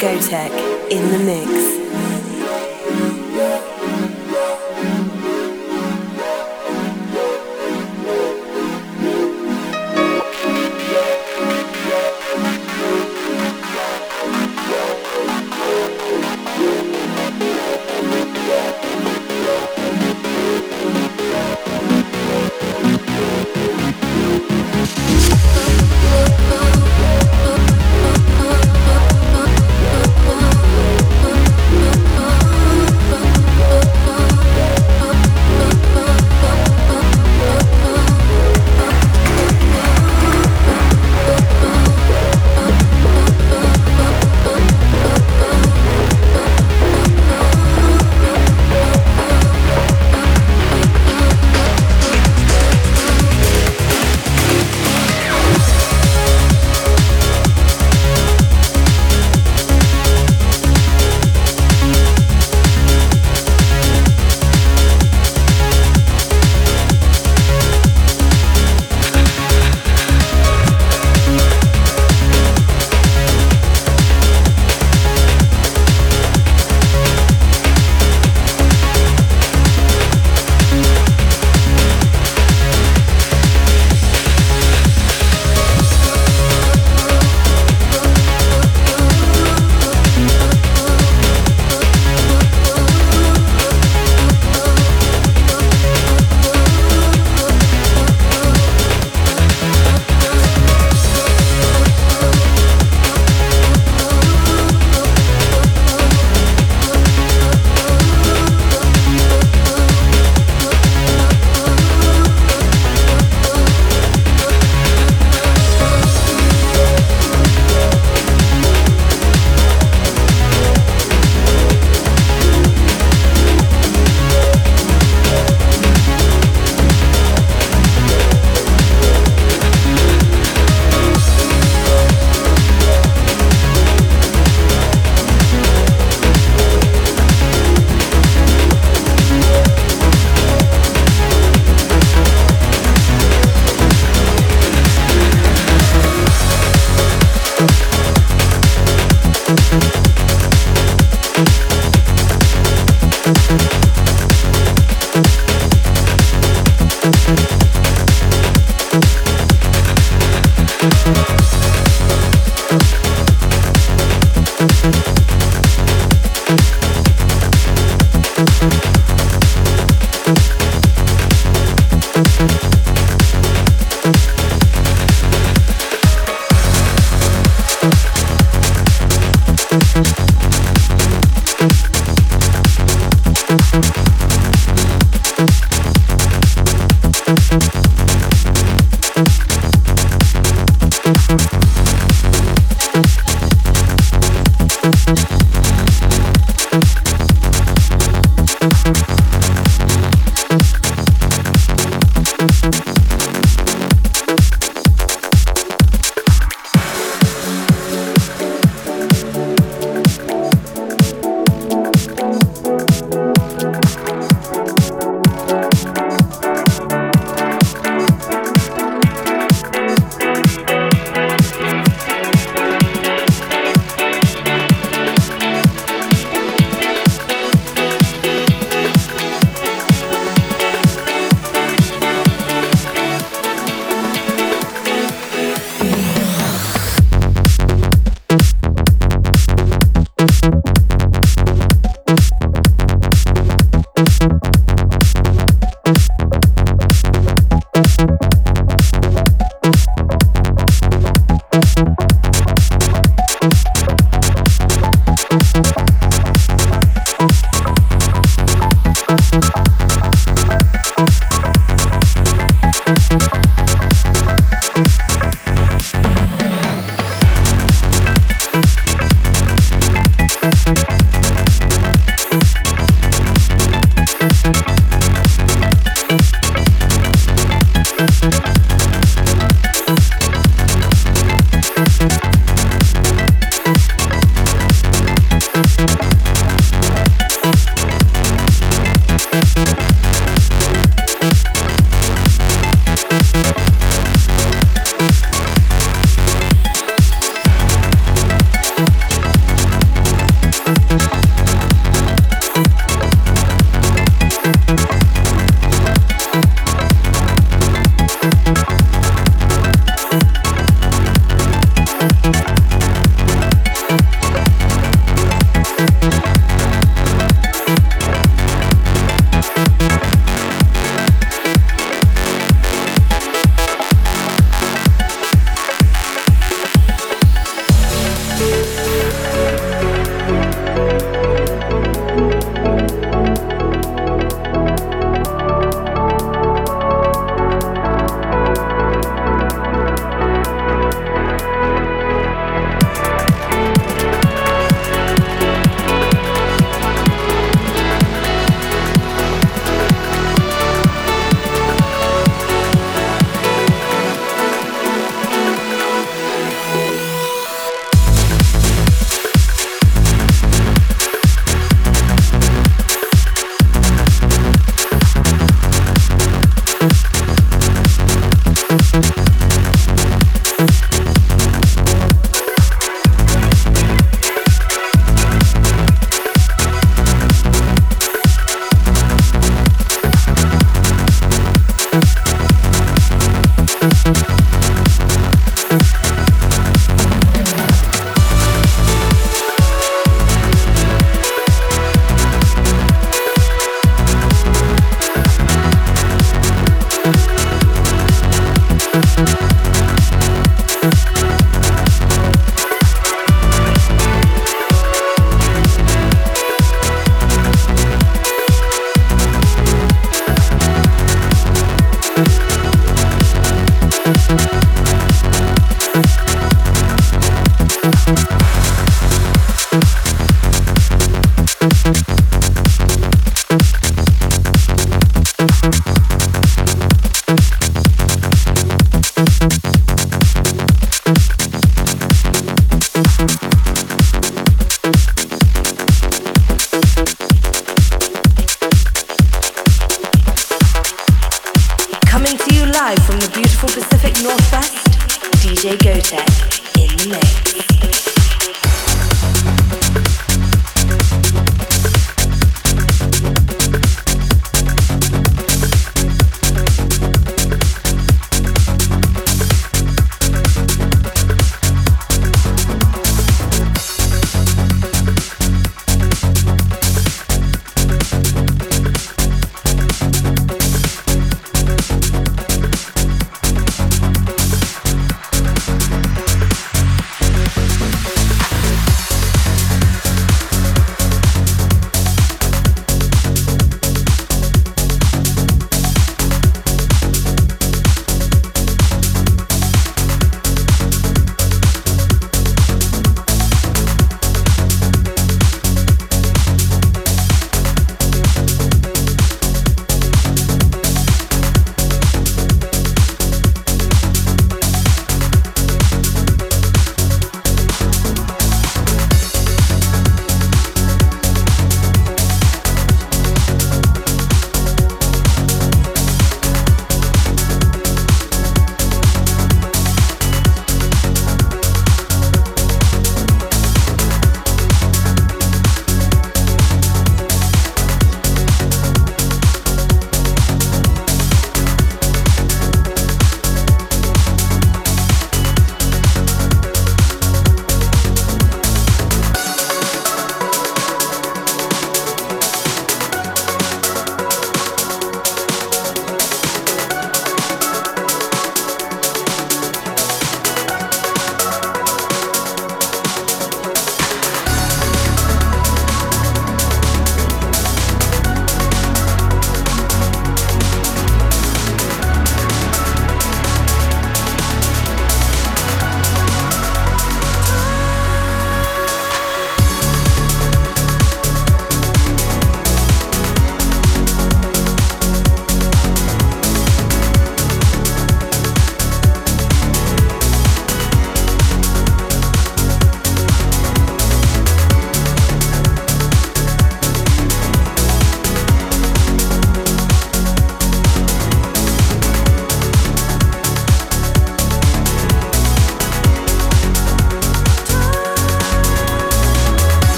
Gotek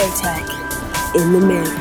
Gotek in the mix.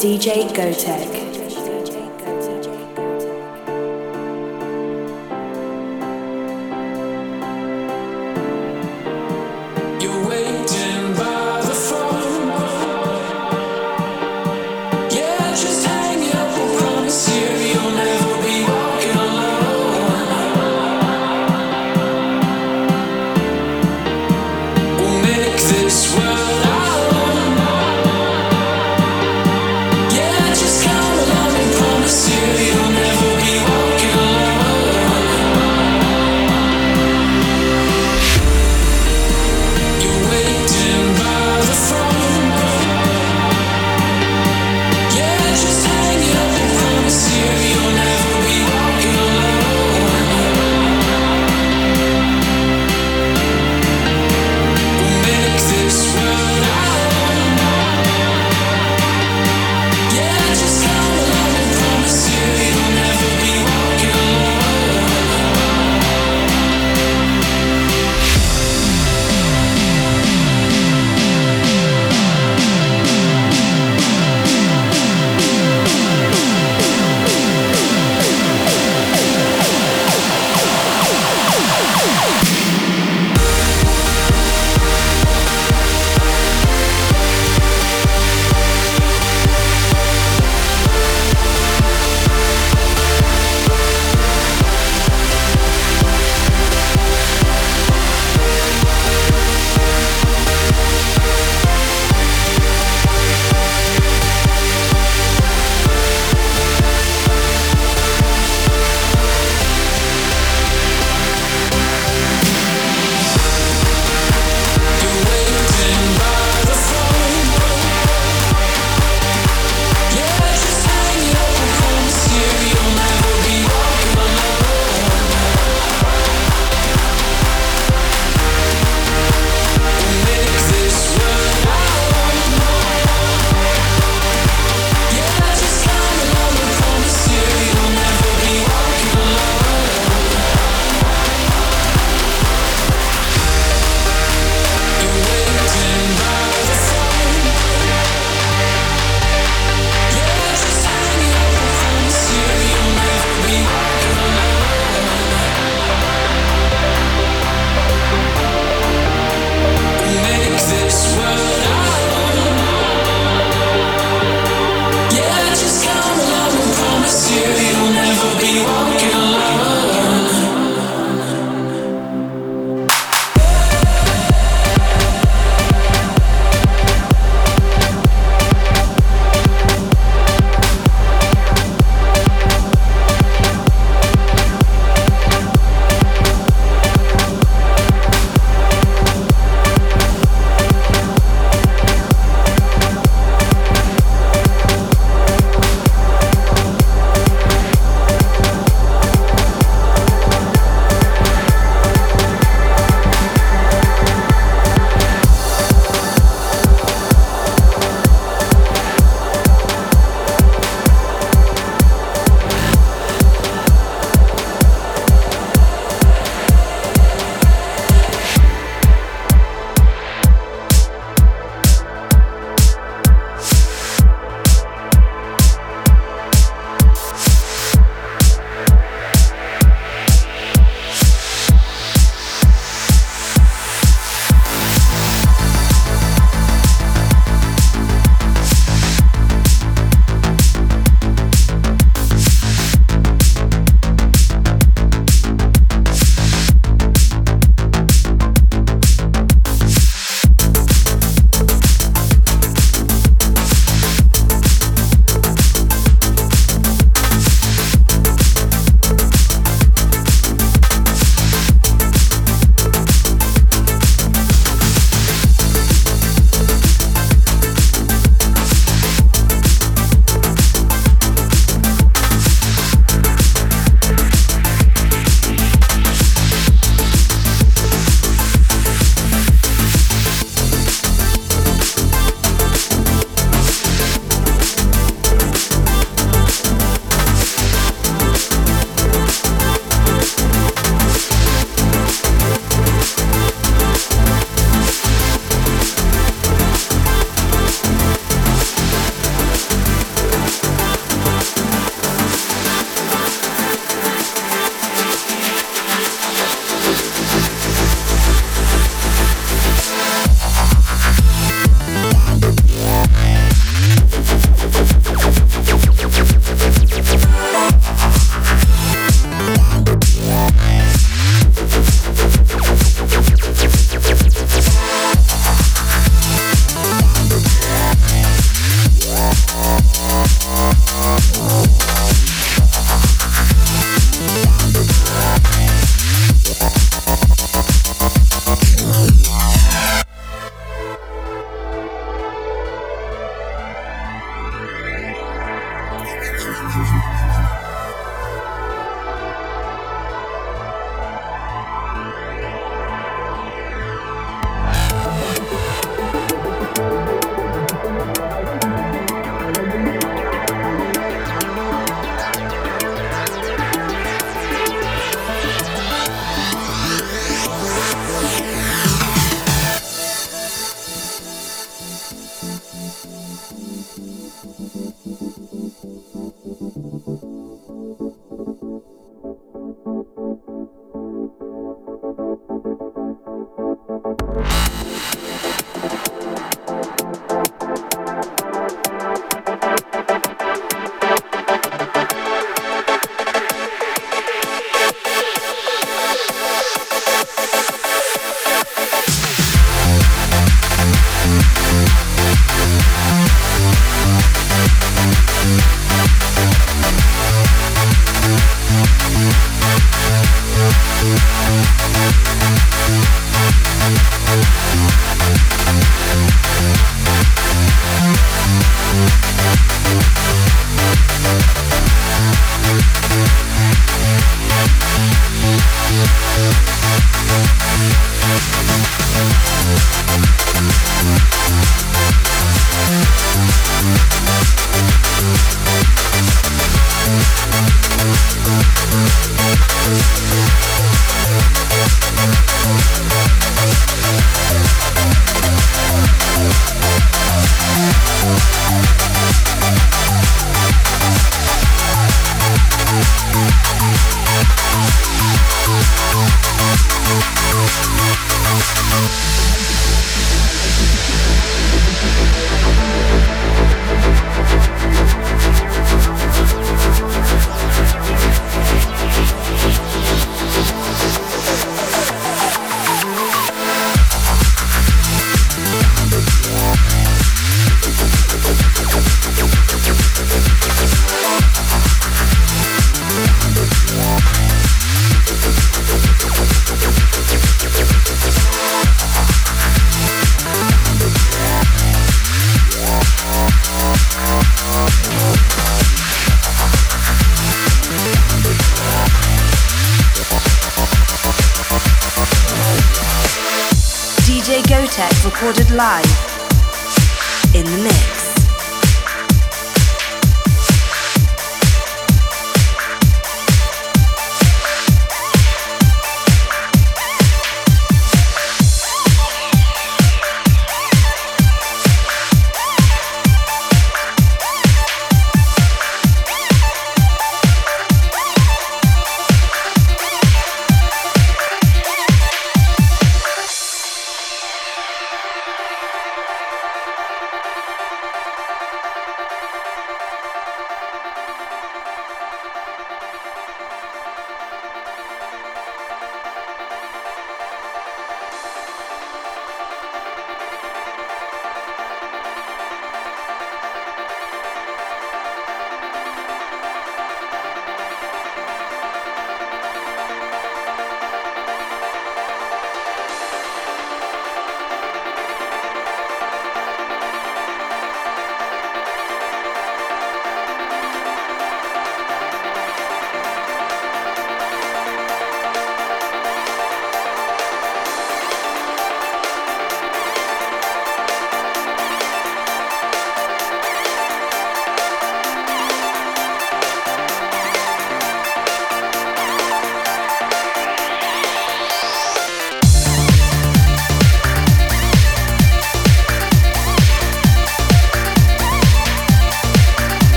DJ Gotek.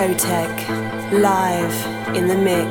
DJ live in the mix.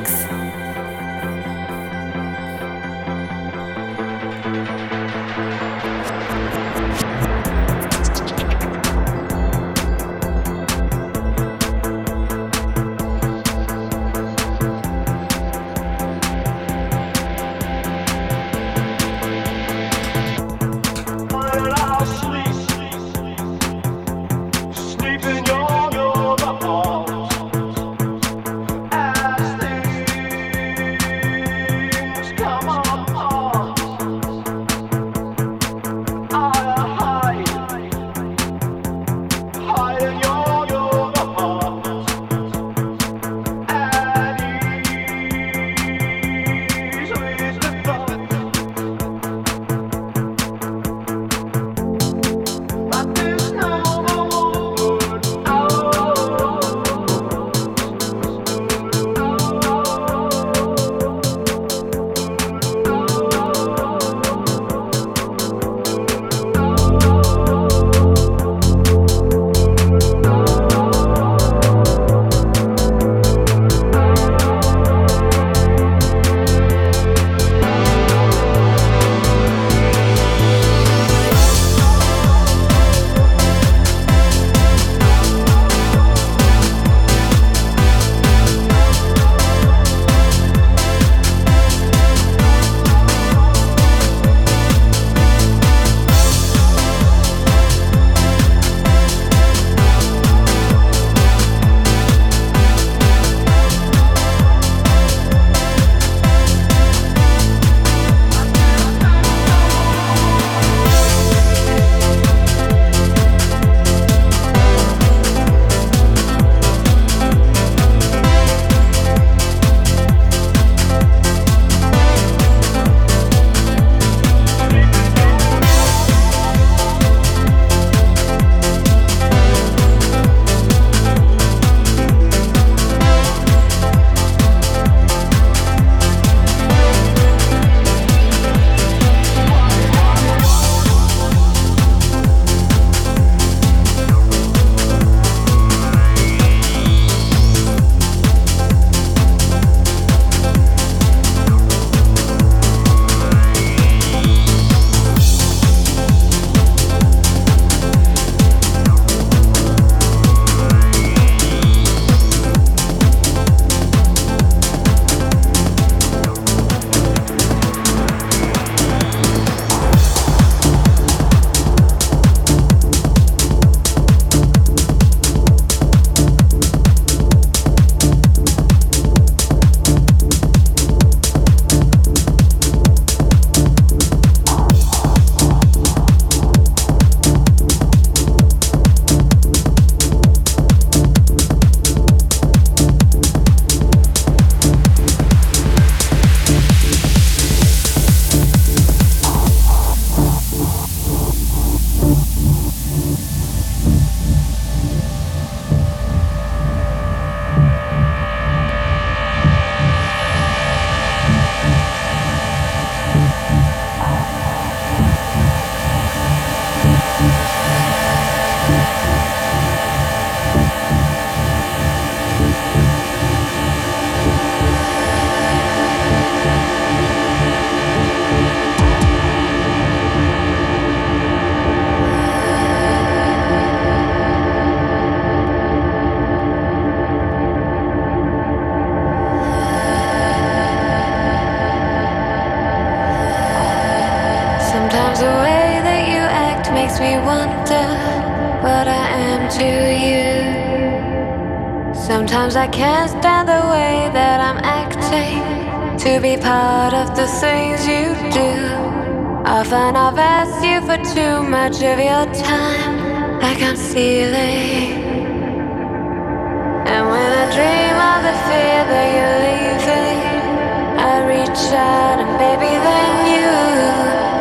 And baby, then you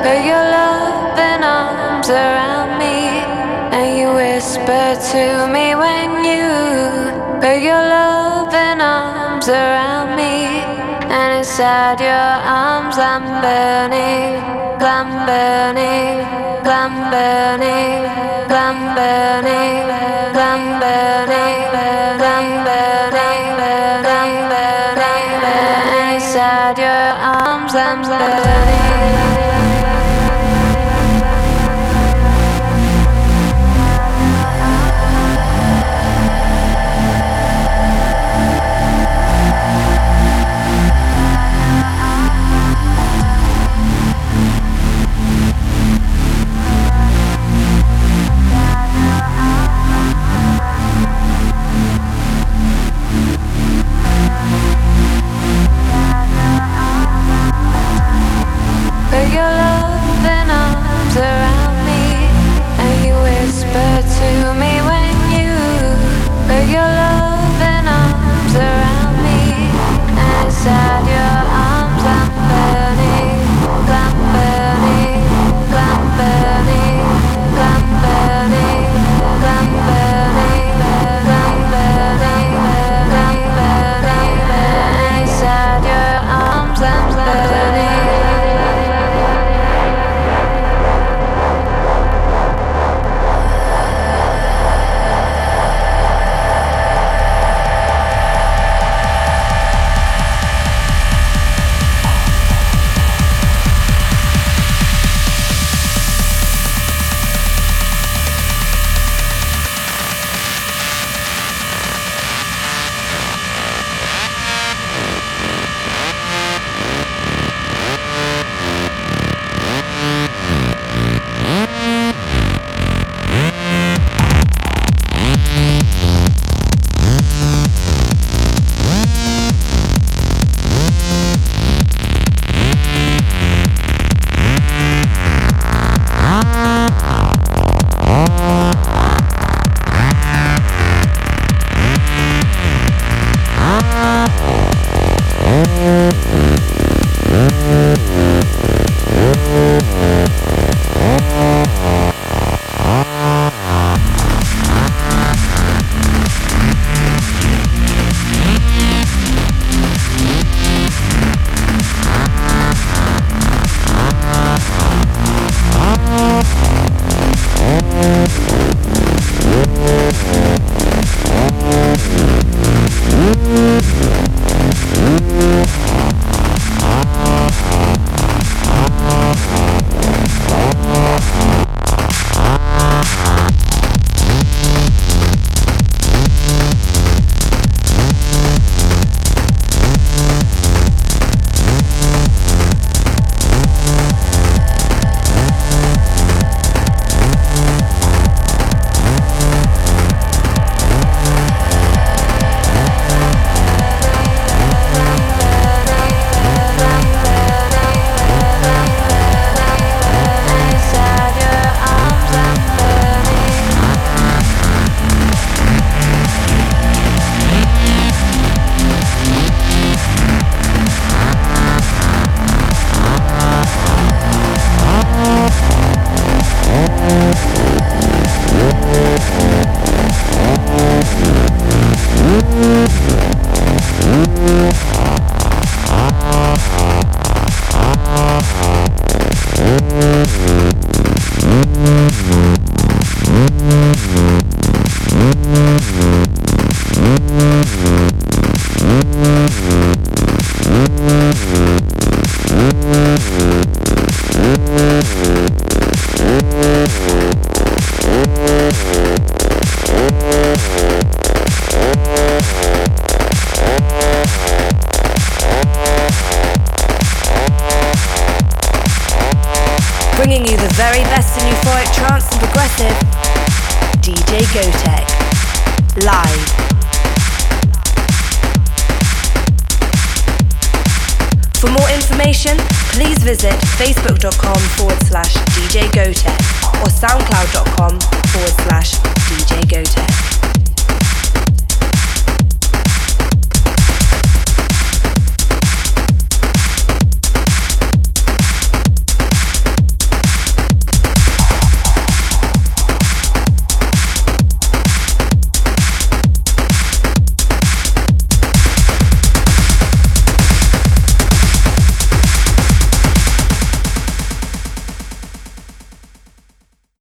put your loving arms around me, and you whisper to me when you. Put your loving arms around me, and inside your arms I'm burning, I'm burning, I'm burning, I'm burning, I'm burning.